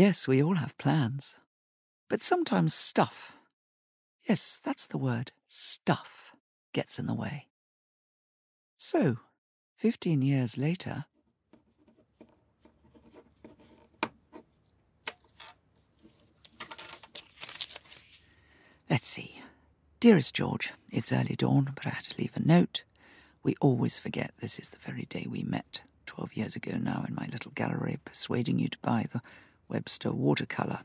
Yes, we all have plans. But sometimes stuff, yes, that's the word, stuff, gets in the way. So, 15 years later, Let's see. Dearest George, it's early dawn, but I had to leave a note. We always forget this is the very day we met, 12 years ago now, in my little gallery, persuading you to buy the Webster watercolour.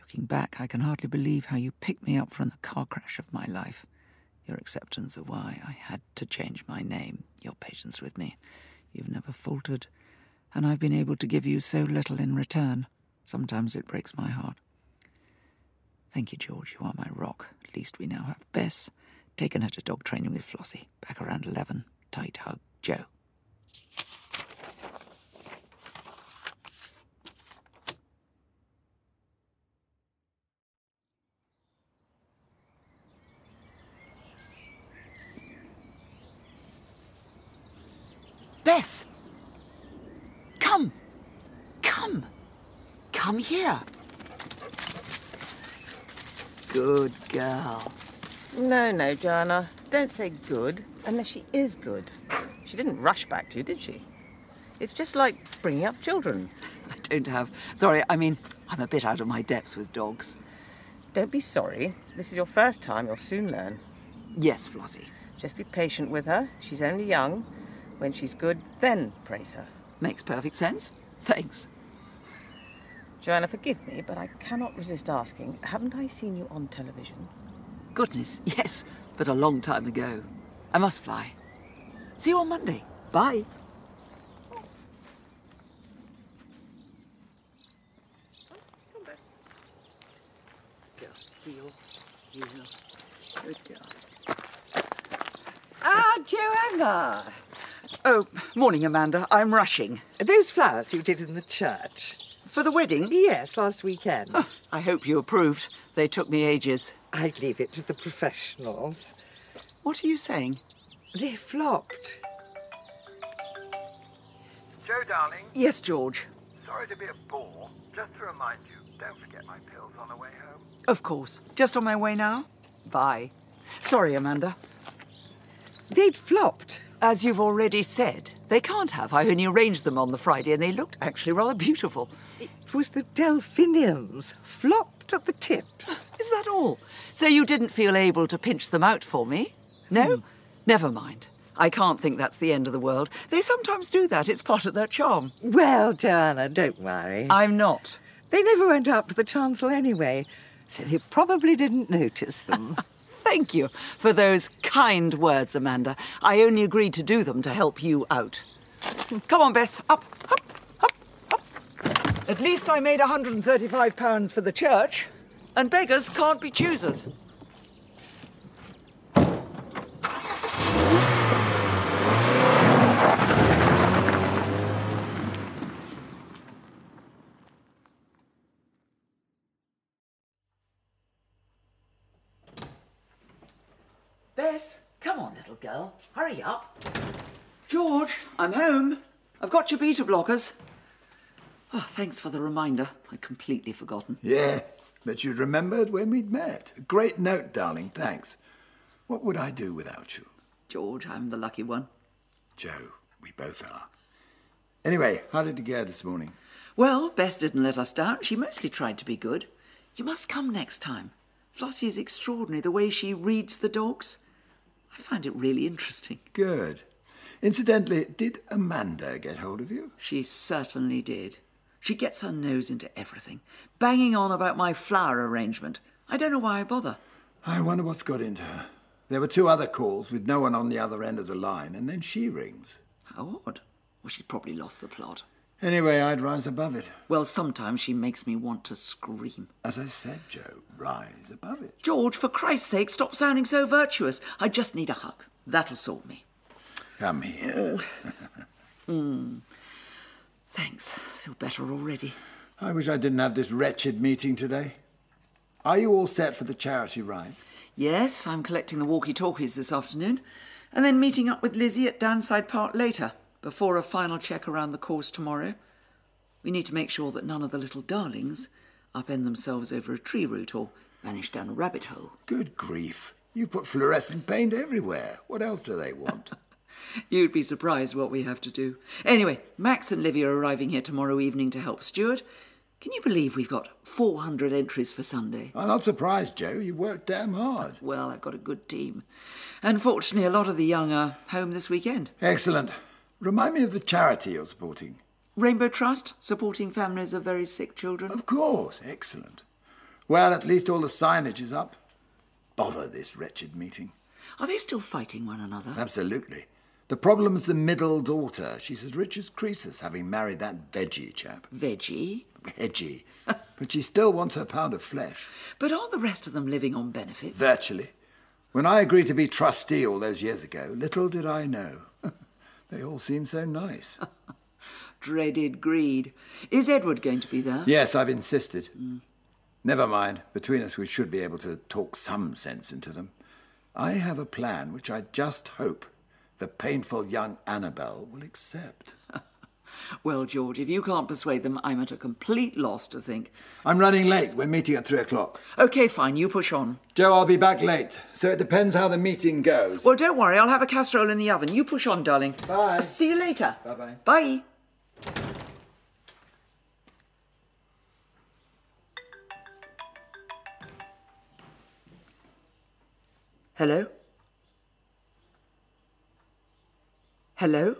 Looking back, I can hardly believe how you picked me up from the car crash of my life. Your acceptance of why I had to change my name, your patience with me. You've never faltered, and I've been able to give you so little in return. Sometimes it breaks my heart. Thank you, George. You are my rock. At least we now have Bess. Taken her to dog training with Flossie. Back around 11. Tight hug, Joe. Bess! Come! Come! Come here! Good girl. No, no, Joanna. Don't say good unless she is good. She didn't rush back to you, did she? It's just like bringing up children. I don't have. Sorry, I mean, I'm a bit out of my depth with dogs. Don't be sorry. This is your first time. You'll soon learn. Yes, Flossie. Just be patient with her. She's only young. When she's good, then praise her. Makes perfect sense. Thanks. Joanna, forgive me, but I cannot resist asking haven't I seen you on television? Goodness, yes, but a long time ago. I must fly. See you on Monday. Bye. Girl, heel, heel. Good girl. Ah, Joanna! Oh, morning, Amanda. I'm rushing. Those flowers you did in the church. For the wedding? Yes, last weekend. Oh, I hope you approved. They took me ages. I'd leave it to the professionals. What are you saying? They flopped. Joe, darling, Yes, George. sorry to be a bore. Just to remind you, don't forget my pills on the way home. Of course. Just on my way now? Bye. Sorry, Amanda. They'd flopped. As you've already said, they can't have. I only arranged them on the Friday and they looked actually rather beautiful. It was the delphiniums. Flopped at the tips. Is that all? So you didn't feel able to pinch them out for me? No? Hmm. Never mind. I can't think that's the end of the world. They sometimes do that. It's part of their charm. Well, Joanna, don't worry. I'm not. They never went up to the chancel anyway, so they probably didn't notice them. Thank you for those kind words, Amanda. I only agreed to do them to help you out. Come on, Bess. Up, up, up, up. At least I made £135 for the church, and beggars can't be choosers. Bess, come on, little girl. Hurry up. George, I'm home. I've got your beta blockers. Oh, thanks for the reminder. I'd completely forgotten. Yeah, but you'd remembered when we'd met. Great note, darling, thanks. What would I do without you? George, I'm the lucky one. Joe, we both are. Anyway, how did it go this morning? Well, Bess didn't let us down. She mostly tried to be good. You must come next time. Flossie is extraordinary, the way she reads the dogs. I find it really interesting. Good. Incidentally, did Amanda get hold of you? She certainly did. She gets her nose into everything, banging on about my flower arrangement. I don't know why I bother. I wonder what's got into her. There were two other calls with no one on the other end of the line, and then she rings. How odd. Well, she's probably lost the plot. Anyway, I'd rise above it. Well, sometimes she makes me want to scream. As I said, Joe, rise above it. George, for Christ's sake, stop sounding so virtuous. I just need a hug. That'll sort me. Come here. Oh. Hmm. Thanks. I feel better already. I wish I didn't have this wretched meeting today. Are you all set for the charity ride? Yes, I'm collecting the walkie talkies this afternoon, and then meeting up with Lizzie at Downside Park later, before a final check around the course tomorrow. We need to make sure that none of the little darlings upend themselves over a tree root or vanish down a rabbit hole. Good grief. You put fluorescent paint everywhere. What else do they want? You'd be surprised what we have to do. Anyway, Max and Livy are arriving here tomorrow evening to help Stuart. Can you believe we've got 400 entries for Sunday? I'm not surprised, Joe. You worked damn hard. Well, I've got a good team. Unfortunately, a lot of the young are home this weekend. Excellent. Remind me of the charity you're supporting. Rainbow Trust, supporting families of very sick children. Of course. Excellent. Well, at least all the signage is up. Bother this wretched meeting. Are they still fighting one another? Absolutely. The problem's the middle daughter. She's as rich as Croesus, having married that veggie chap. Veggie. Veggie. but she still wants her pound of flesh. But aren't the rest of them living on benefits? Virtually. When I agreed to be trustee all those years ago, little did I know. they all seem so nice. Dreaded greed. Is Edward going to be there? yes, I've insisted. Never mind. Between us, we should be able to talk some sense into them. I have a plan which I just hope the painful young Annabel will accept. Well, George, if you can't persuade them, I'm at a complete loss to think. I'm running late. We're meeting at three o'clock. Okay, fine, you push on. Joe, I'll be back late, so it depends how the meeting goes. Well, don't worry, I'll have a casserole in the oven. You push on, darling. Bye. See you later. Bye-bye. Bye. Hello? Hello?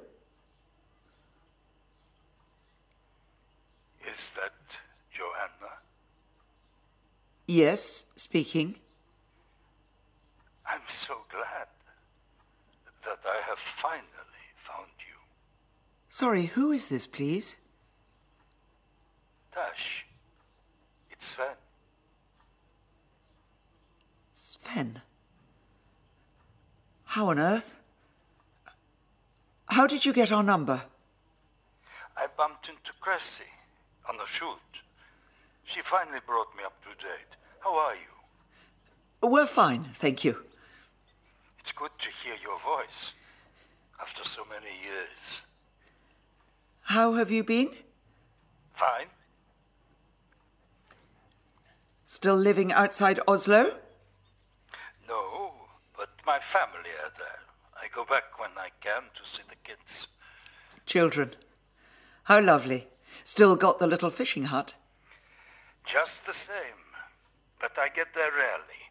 Is that Johanna? Yes, speaking. I'm so glad that I have finally found you. Sorry, who is this, please? Tash, it's Sven. Sven. How on earth? How did you get our number? I bumped into Cressy on the shoot. She finally brought me up to date. How are you? We're fine, thank you. It's good to hear your voice after so many years. How have you been? Fine? Still living outside Oslo? No, but my family are there. I go back when I can to see the kids. Children. How lovely. Still got the little fishing hut. Just the same. But I get there rarely.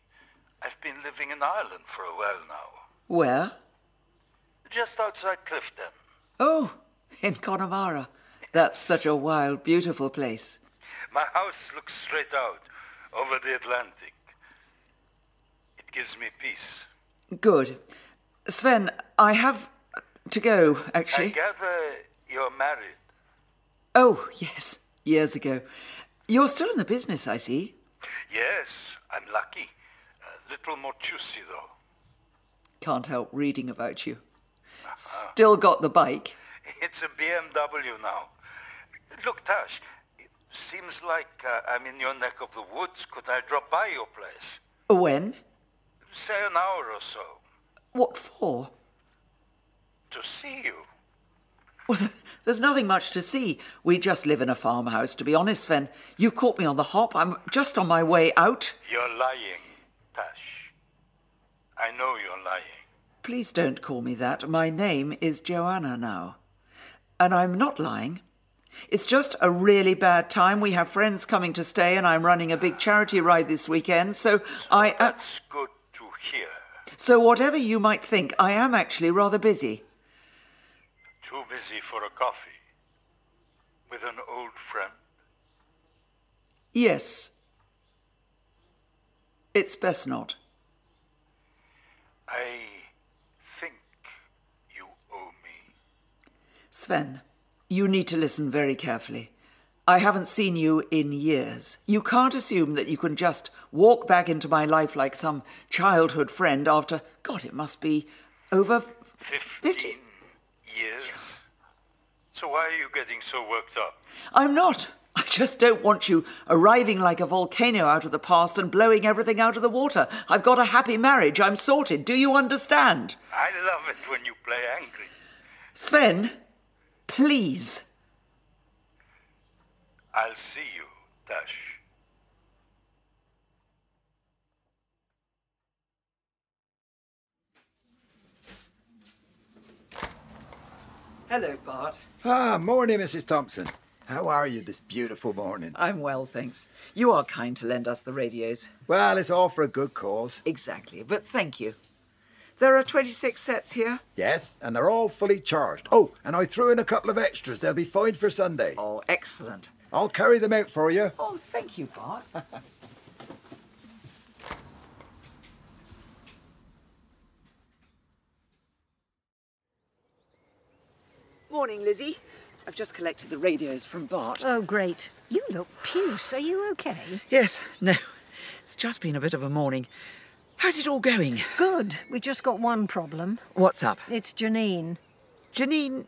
I've been living in Ireland for a while now. Where? Just outside Clifden. Oh, in Connemara. That's such a wild, beautiful place. My house looks straight out over the Atlantic. It gives me peace. Good. Sven, I have to go, actually. I gather you're married. Oh, yes, years ago. You're still in the business, I see. Yes, I'm lucky. A little more juicy, though. Can't help reading about you. Still got the bike. It's a BMW now. Look, Tash, it seems like uh, I'm in your neck of the woods. Could I drop by your place? When? Say an hour or so. What for? To see you. Well, there's nothing much to see. We just live in a farmhouse, to be honest, Sven. You've caught me on the hop. I'm just on my way out. You're lying, Tash. I know you're lying. Please don't call me that. My name is Joanna now. And I'm not lying. It's just a really bad time. We have friends coming to stay, and I'm running a big charity ride this weekend, so I. Uh, That's good to hear. so, whatever you might think, I am actually rather busy. Too busy for a coffee. With an old friend. Yes. It's best not. I think you owe me. Sven, you need to listen very carefully. I haven't seen you in years. You can't assume that you can just walk back into my life like some childhood friend after, God, it must be over f- 15 years? So why are you getting so worked up? I'm not. I just don't want you arriving like a volcano out of the past and blowing everything out of the water. I've got a happy marriage. I'm sorted. Do you understand? I love it when you play angry. Sven, please. I'll see you, Tash. Hello, Bart. Ah, morning, Mrs. Thompson. How are you this beautiful morning? I'm well, thanks. You are kind to lend us the radios. Well, it's all for a good cause. Exactly, but thank you. There are 26 sets here. Yes, and they're all fully charged. Oh, and I threw in a couple of extras. They'll be fine for Sunday. Oh, excellent. I'll carry them out for you. Oh, thank you, Bart. Morning, Lizzie. I've just collected the radios from Bart. Oh, great. You look puce. Are you okay? Yes, no. It's just been a bit of a morning. How's it all going? Good. We just got one problem. What's up? It's Janine. Janine.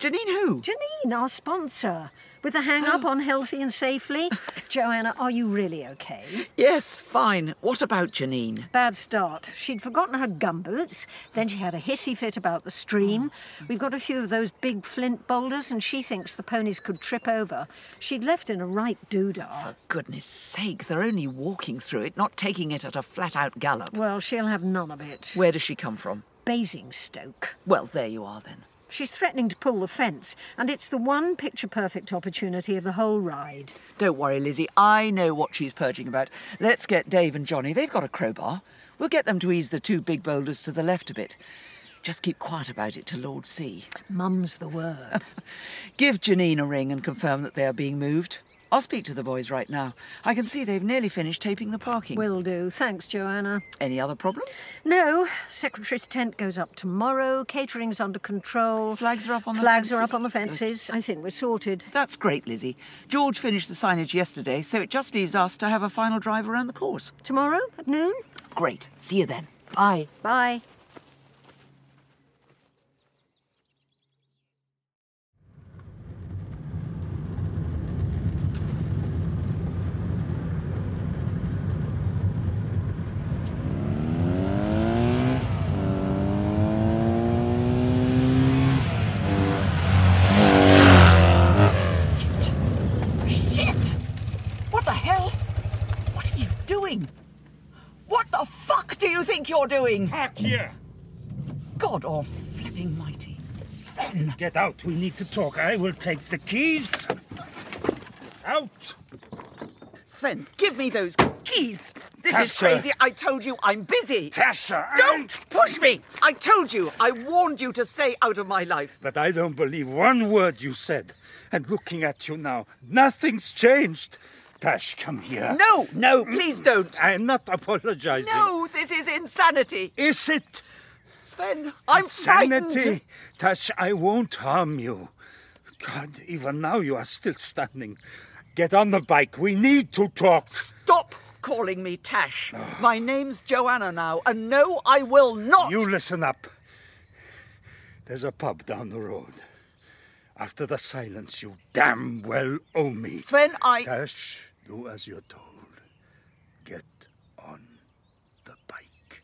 Janine who? Janine, our sponsor. With the hang up oh. on healthy and safely. Joanna, are you really okay? Yes, fine. What about Janine? Bad start. She'd forgotten her gumboots. Then she had a hissy fit about the stream. Oh. We've got a few of those big flint boulders, and she thinks the ponies could trip over. She'd left in a right doodah. For goodness sake, they're only walking through it, not taking it at a flat out gallop. Well, she'll have none of it. Where does she come from? Basingstoke. Well, there you are then. She's threatening to pull the fence, and it's the one picture perfect opportunity of the whole ride. Don't worry, Lizzie. I know what she's purging about. Let's get Dave and Johnny. They've got a crowbar. We'll get them to ease the two big boulders to the left a bit. Just keep quiet about it to Lord C. Mum's the word. Give Janine a ring and confirm that they are being moved. I'll speak to the boys right now. I can see they've nearly finished taping the parking. Will do. Thanks, Joanna. Any other problems? No, secretary's tent goes up tomorrow. Catering's under control. Flags are up on the Flags are up on the fences. I think we're sorted. That's great, Lizzie. George finished the signage yesterday, so it just leaves us to have a final drive around the course. Tomorrow at noon. Great. See you then. Bye. Bye. Shit! What the hell? What are you doing? What the fuck do you think you're doing? Back here! God all flipping mighty. Sven! Get out, we need to talk. I will take the keys. Out! Sven, give me those keys! This is crazy. I told you I'm busy. Tasha! Don't push me! I told you. I warned you to stay out of my life. But I don't believe one word you said. And looking at you now, nothing's changed. Tash, come here. No, no, please don't. I am not apologizing. No, this is insanity. Is it Sven, I'm frightened. sanity? Tash, I won't harm you. God, even now you are still standing. Get on the bike. We need to talk. Stop calling me Tash. My name's Joanna now, and no, I will not. You listen up. There's a pub down the road. After the silence, you damn well owe me. Sven, I. Tash, do as you're told. Get on the bike.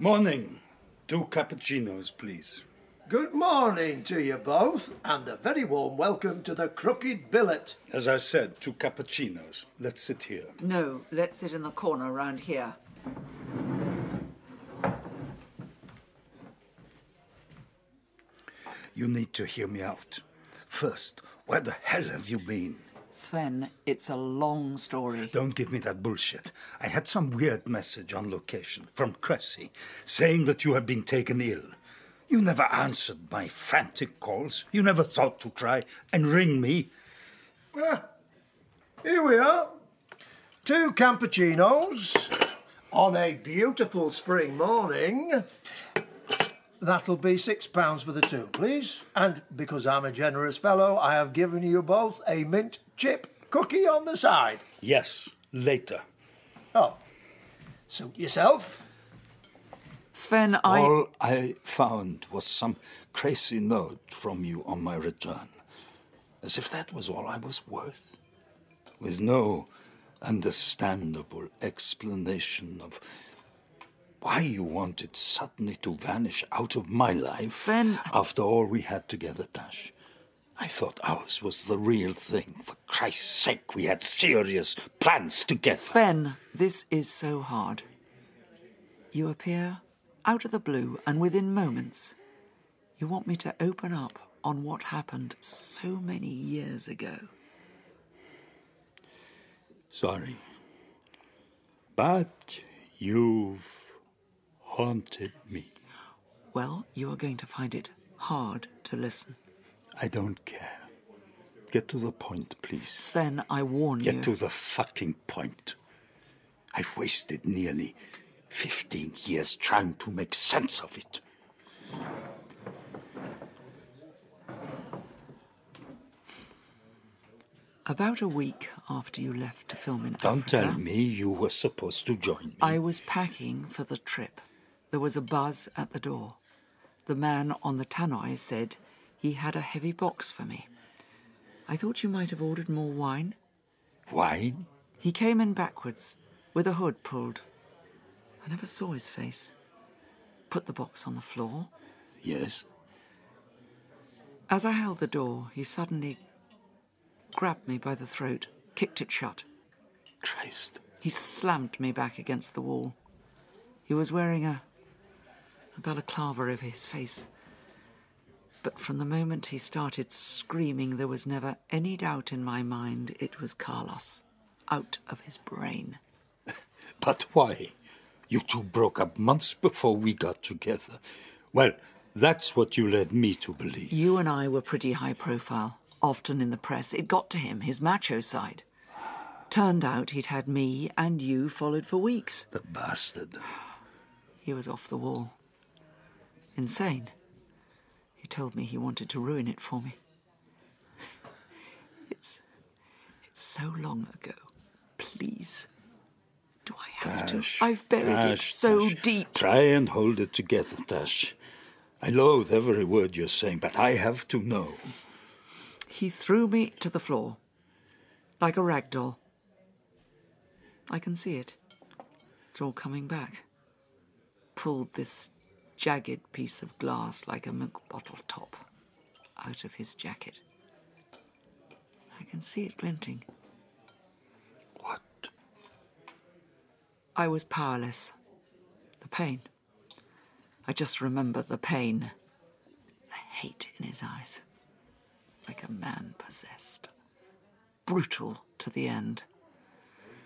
Morning. Two cappuccinos, please. Good morning to you both, and a very warm welcome to the Crooked Billet. As I said, two cappuccinos. Let's sit here. No, let's sit in the corner round here. You need to hear me out. First, where the hell have you been? Sven, it's a long story. Don't give me that bullshit. I had some weird message on location from Cressy saying that you had been taken ill. You never answered my frantic calls. You never thought to try and ring me. Ah, here we are. Two cappuccinos on a beautiful spring morning. That'll be six pounds for the two, please. And because I'm a generous fellow, I have given you both a mint chip cookie on the side. Yes, later. Oh, suit yourself. Sven, I. All I found was some crazy note from you on my return. As if that was all I was worth. With no understandable explanation of why you wanted suddenly to vanish out of my life Sven. after all we had together, Tash. I thought ours was the real thing. For Christ's sake, we had serious plans together. Sven, this is so hard. You appear out of the blue, and within moments, you want me to open up on what happened so many years ago. Sorry. But you've haunted me. Well, you are going to find it hard to listen. I don't care. Get to the point, please. Sven, I warn Get you. Get to the fucking point. I've wasted nearly 15 years trying to make sense of it. About a week after you left to film in Don't Africa, tell me you were supposed to join me. I was packing for the trip. There was a buzz at the door. The man on the tannoy said he had a heavy box for me. I thought you might have ordered more wine. Wine? He came in backwards, with a hood pulled. I never saw his face. Put the box on the floor. Yes. As I held the door, he suddenly grabbed me by the throat, kicked it shut. Christ. He slammed me back against the wall. He was wearing a, a balaclava over his face. But from the moment he started screaming, there was never any doubt in my mind it was Carlos, out of his brain. But why? You two broke up months before we got together. Well, that's what you led me to believe. You and I were pretty high profile, often in the press. It got to him, his macho side. Turned out he'd had me and you followed for weeks. The bastard. He was off the wall. Insane. He told me he wanted to ruin it for me. It's. It's so long ago. Please. Do I have Tash, to? I've buried it so Tash. deep. Try and hold it together, Tash. I loathe every word you're saying, but I have to know. He threw me to the floor. Like a rag doll. I can see it. It's all coming back. Pulled this jagged piece of glass like a milk bottle top out of his jacket. I can see it glinting. What? I was powerless. The pain. I just remember the pain. The hate in his eyes. Like a man possessed. Brutal to the end.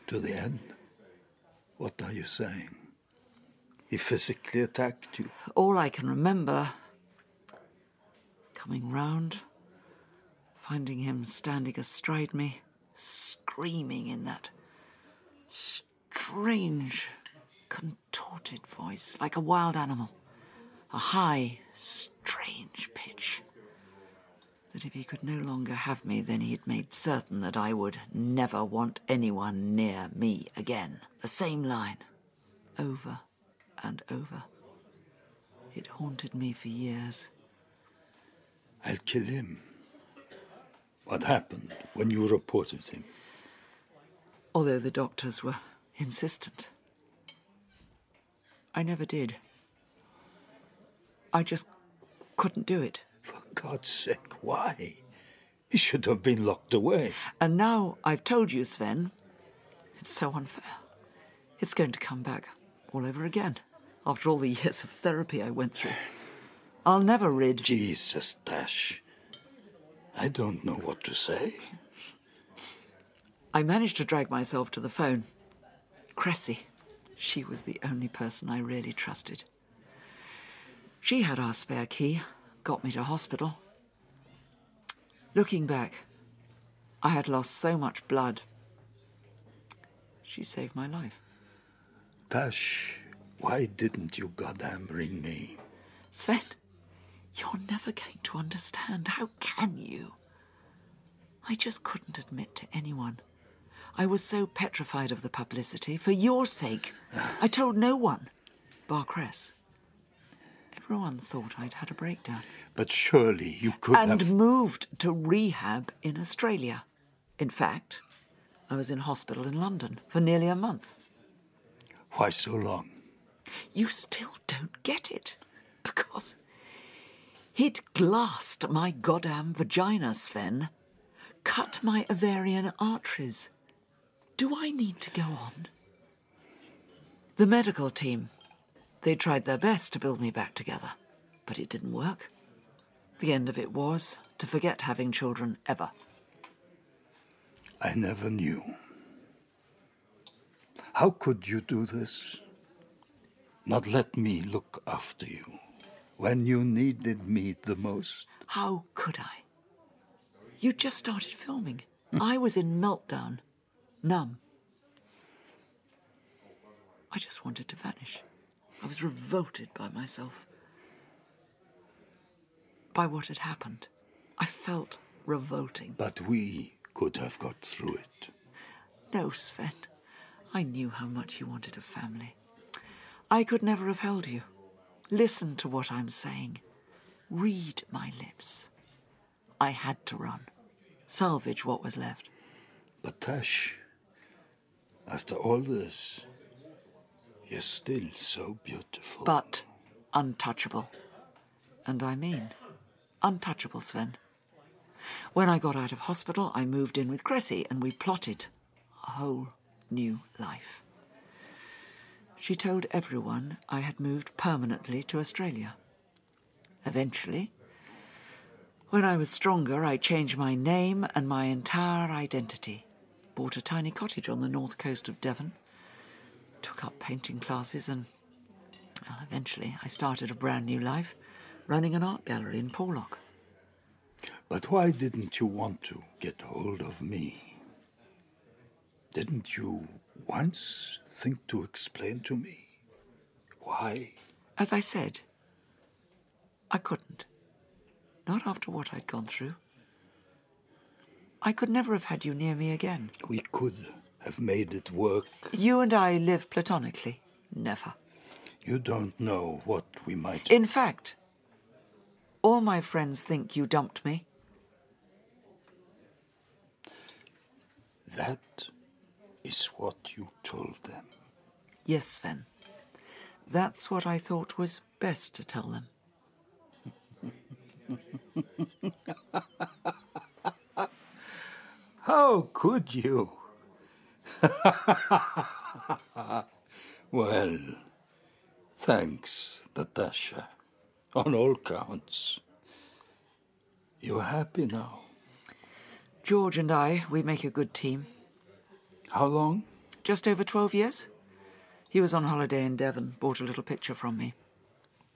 To the end? What are you saying? He physically attacked you? All I can remember coming round, finding him standing astride me, screaming in that strange, contorted voice, like a wild animal, a high, strange pitch. That if he could no longer have me, then he had made certain that I would never want anyone near me again. The same line, over and over. It haunted me for years. I'll kill him. What happened when you reported him? although the doctors were insistent. I never did. I just couldn't do it. For God's sake, why? He should have been locked away. And now I've told you, Sven, it's so unfair. It's going to come back all over again after all the years of therapy I went through. I'll never rid. Jesus, Tash. I don't know what to say. I managed to drag myself to the phone. Cressy. She was the only person I really trusted. She had our spare key, got me to hospital. Looking back, I had lost so much blood. She saved my life. Tash, why didn't you goddamn ring me? Sven, you're never going to understand. How can you? I just couldn't admit to anyone. I was so petrified of the publicity. For your sake, I told no one, bar Cress. Everyone thought I'd had a breakdown. But surely you could and have. moved to rehab in Australia. In fact, I was in hospital in London for nearly a month. Why so long? You still don't get it. Because he'd glassed my goddamn vagina, Sven. Cut my ovarian arteries. Do I need to go on? The medical team. They tried their best to build me back together, but it didn't work. The end of it was to forget having children ever. I never knew. How could you do this? Not let me look after you when you needed me the most. How could I? You just started filming. Hmm. I was in meltdown, numb. I just wanted to vanish. I was revolted by myself, by what had happened. I felt revolting. But we could have got through it. No, Sven. I knew how much you wanted a family. I could never have held you. Listen to what I'm saying. Read my lips. I had to run. Salvage what was left. But Tash, after all this, you're still so beautiful. But untouchable. And I mean untouchable, Sven. When I got out of hospital, I moved in with Cressy and we plotted a whole new life. She told everyone I had moved permanently to Australia. Eventually, when I was stronger, I changed my name and my entire identity, bought a tiny cottage on the north coast of Devon, took up painting classes, and well, eventually I started a brand new life running an art gallery in Porlock. But why didn't you want to get hold of me? Didn't you once think to explain to me why? As I said, I couldn't. Not after what I'd gone through. I could never have had you near me again. We could have made it work. You and I live platonically. Never. You don't know what we might. In fact, all my friends think you dumped me. That is what you told them. Yes, Sven. That's what I thought was best to tell them. How could you? well, thanks, Natasha, on all counts. You're happy now. George and I, we make a good team. How long? Just over 12 years. He was on holiday in Devon, bought a little picture from me.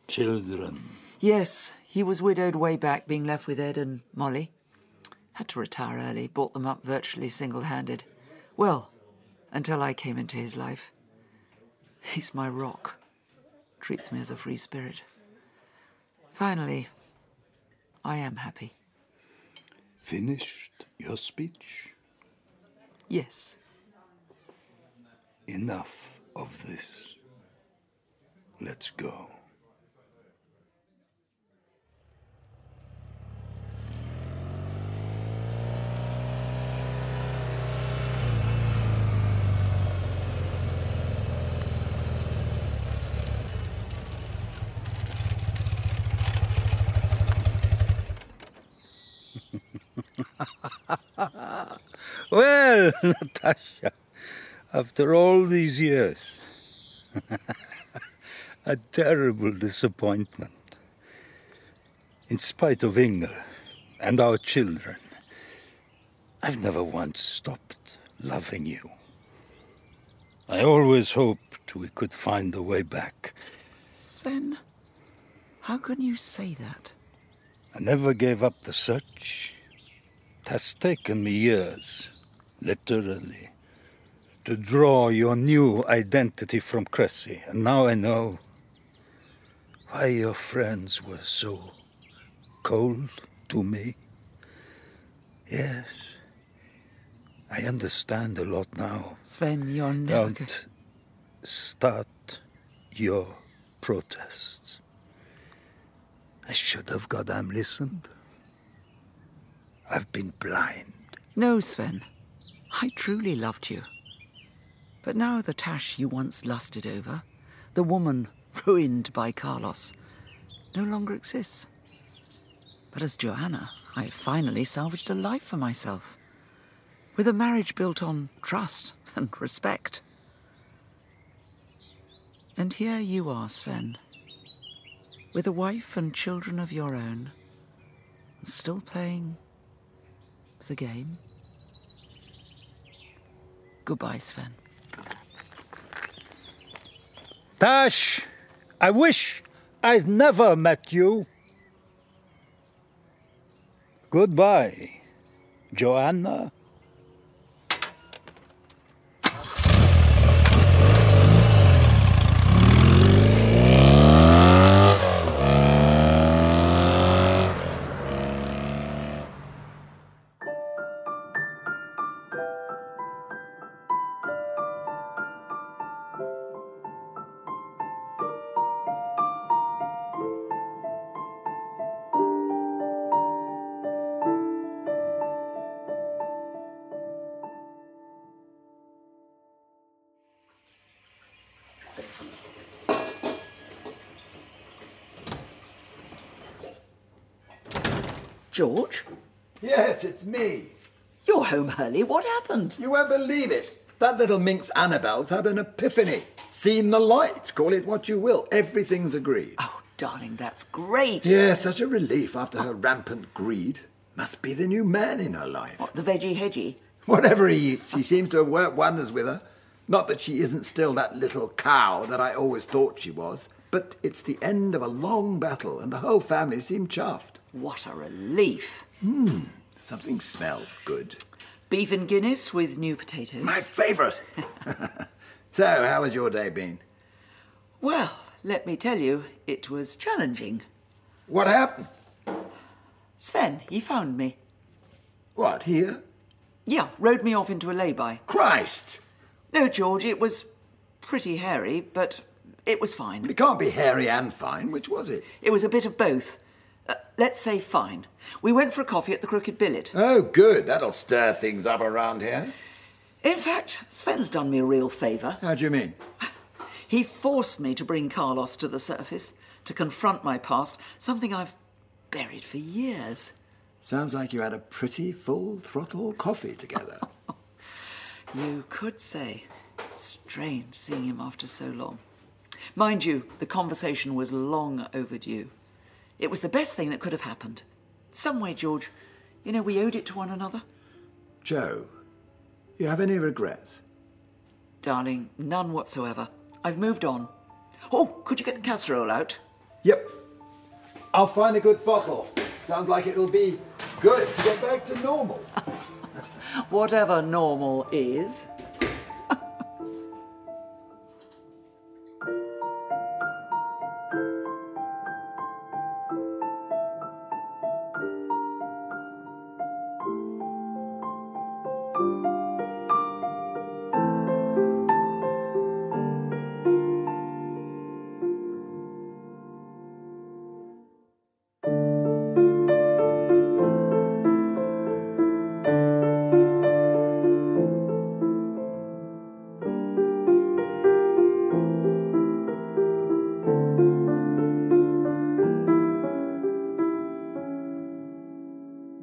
Children. Yes, he was widowed way back, being left with Ed and Molly. Had to retire early, brought them up virtually single handed. Well, until I came into his life. He's my rock. Treats me as a free spirit. Finally, I am happy. Finished your speech? Yes. Enough of this. Let's go. well, Natasha, after all these years, a terrible disappointment. In spite of Inger and our children, I've never once stopped loving you. I always hoped we could find a way back. Sven, how can you say that? I never gave up the search. It has taken me years, literally, to draw your new identity from Cressy, and now I know why your friends were so cold to me. Yes, I understand a lot now. Sven, you're never. Don't start your protests. I should have goddamn listened. I've been blind. No, Sven. I truly loved you. But now the Tash you once lusted over, the woman ruined by Carlos, no longer exists. But as Joanna, I have finally salvaged a life for myself, with a marriage built on trust and respect. And here you are, Sven, with a wife and children of your own, still playing the game. Goodbye, Sven. Tash, I wish I'd never met you. Goodbye, Joanna. George, Yes, it's me. you're home early. What happened? You won't believe it. That little minx Annabelle's had an epiphany. Seen the light. Call it what you will. Everything's agreed. Oh, darling, that's great. Yes, such a relief after her rampant greed. Must be the new man in her life. What, the veggie hedgie? Whatever he eats, he seems to have worked wonders with her. Not that she isn't still that little cow that I always thought she was, but it's the end of a long battle, and the whole family seem chuffed. What a relief. Hmm, something smells good. Beef and Guinness with new potatoes. My favourite. so, how has your day been? Well, let me tell you, it was challenging. What happened? Sven, he found me. What, here? Yeah, rode me off into a lay-by. Christ! No, George, it was pretty hairy, but it was fine. It can't be hairy and fine. Which was it? It was a bit of both. Uh, let's say fine. We went for a coffee at the Crooked Billet. Oh, good. That'll stir things up around here. In fact, Sven's done me a real favour. How do you mean? He forced me to bring Carlos to the surface, to confront my past, something I've buried for years. Sounds like you had a pretty full throttle coffee together. You could say. Strange seeing him after so long. Mind you, the conversation was long overdue. It was the best thing that could have happened. Some way, George, you know, we owed it to one another. Joe, you have any regrets? Darling, none whatsoever. I've moved on. Oh, could you get the casserole out? Yep. I'll find a good bottle. Sounds like it'll be good to get back to normal. Whatever normal is.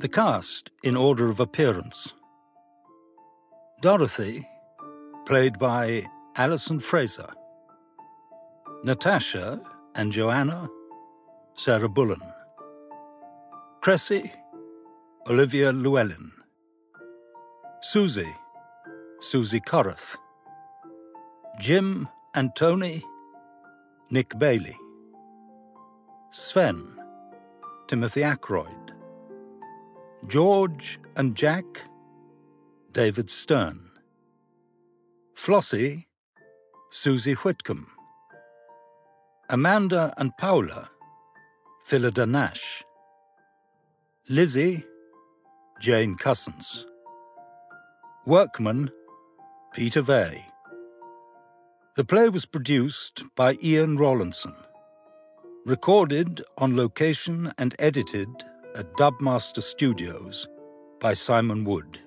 The cast in order of appearance Dorothy, played by Alison Fraser. Natasha and Joanna, Sarah Bullen. Cressy, Olivia Llewellyn. Susie, Susie Corrath. Jim and Tony, Nick Bailey. Sven, Timothy Ackroyd. George and Jack, David Stern. Flossie, Susie Whitcomb. Amanda and Paula, Phillida Nash. Lizzie, Jane Cussons. Workman, Peter Vey. The play was produced by Ian Rawlinson. Recorded on location and edited at Dubmaster Studios by Simon Wood.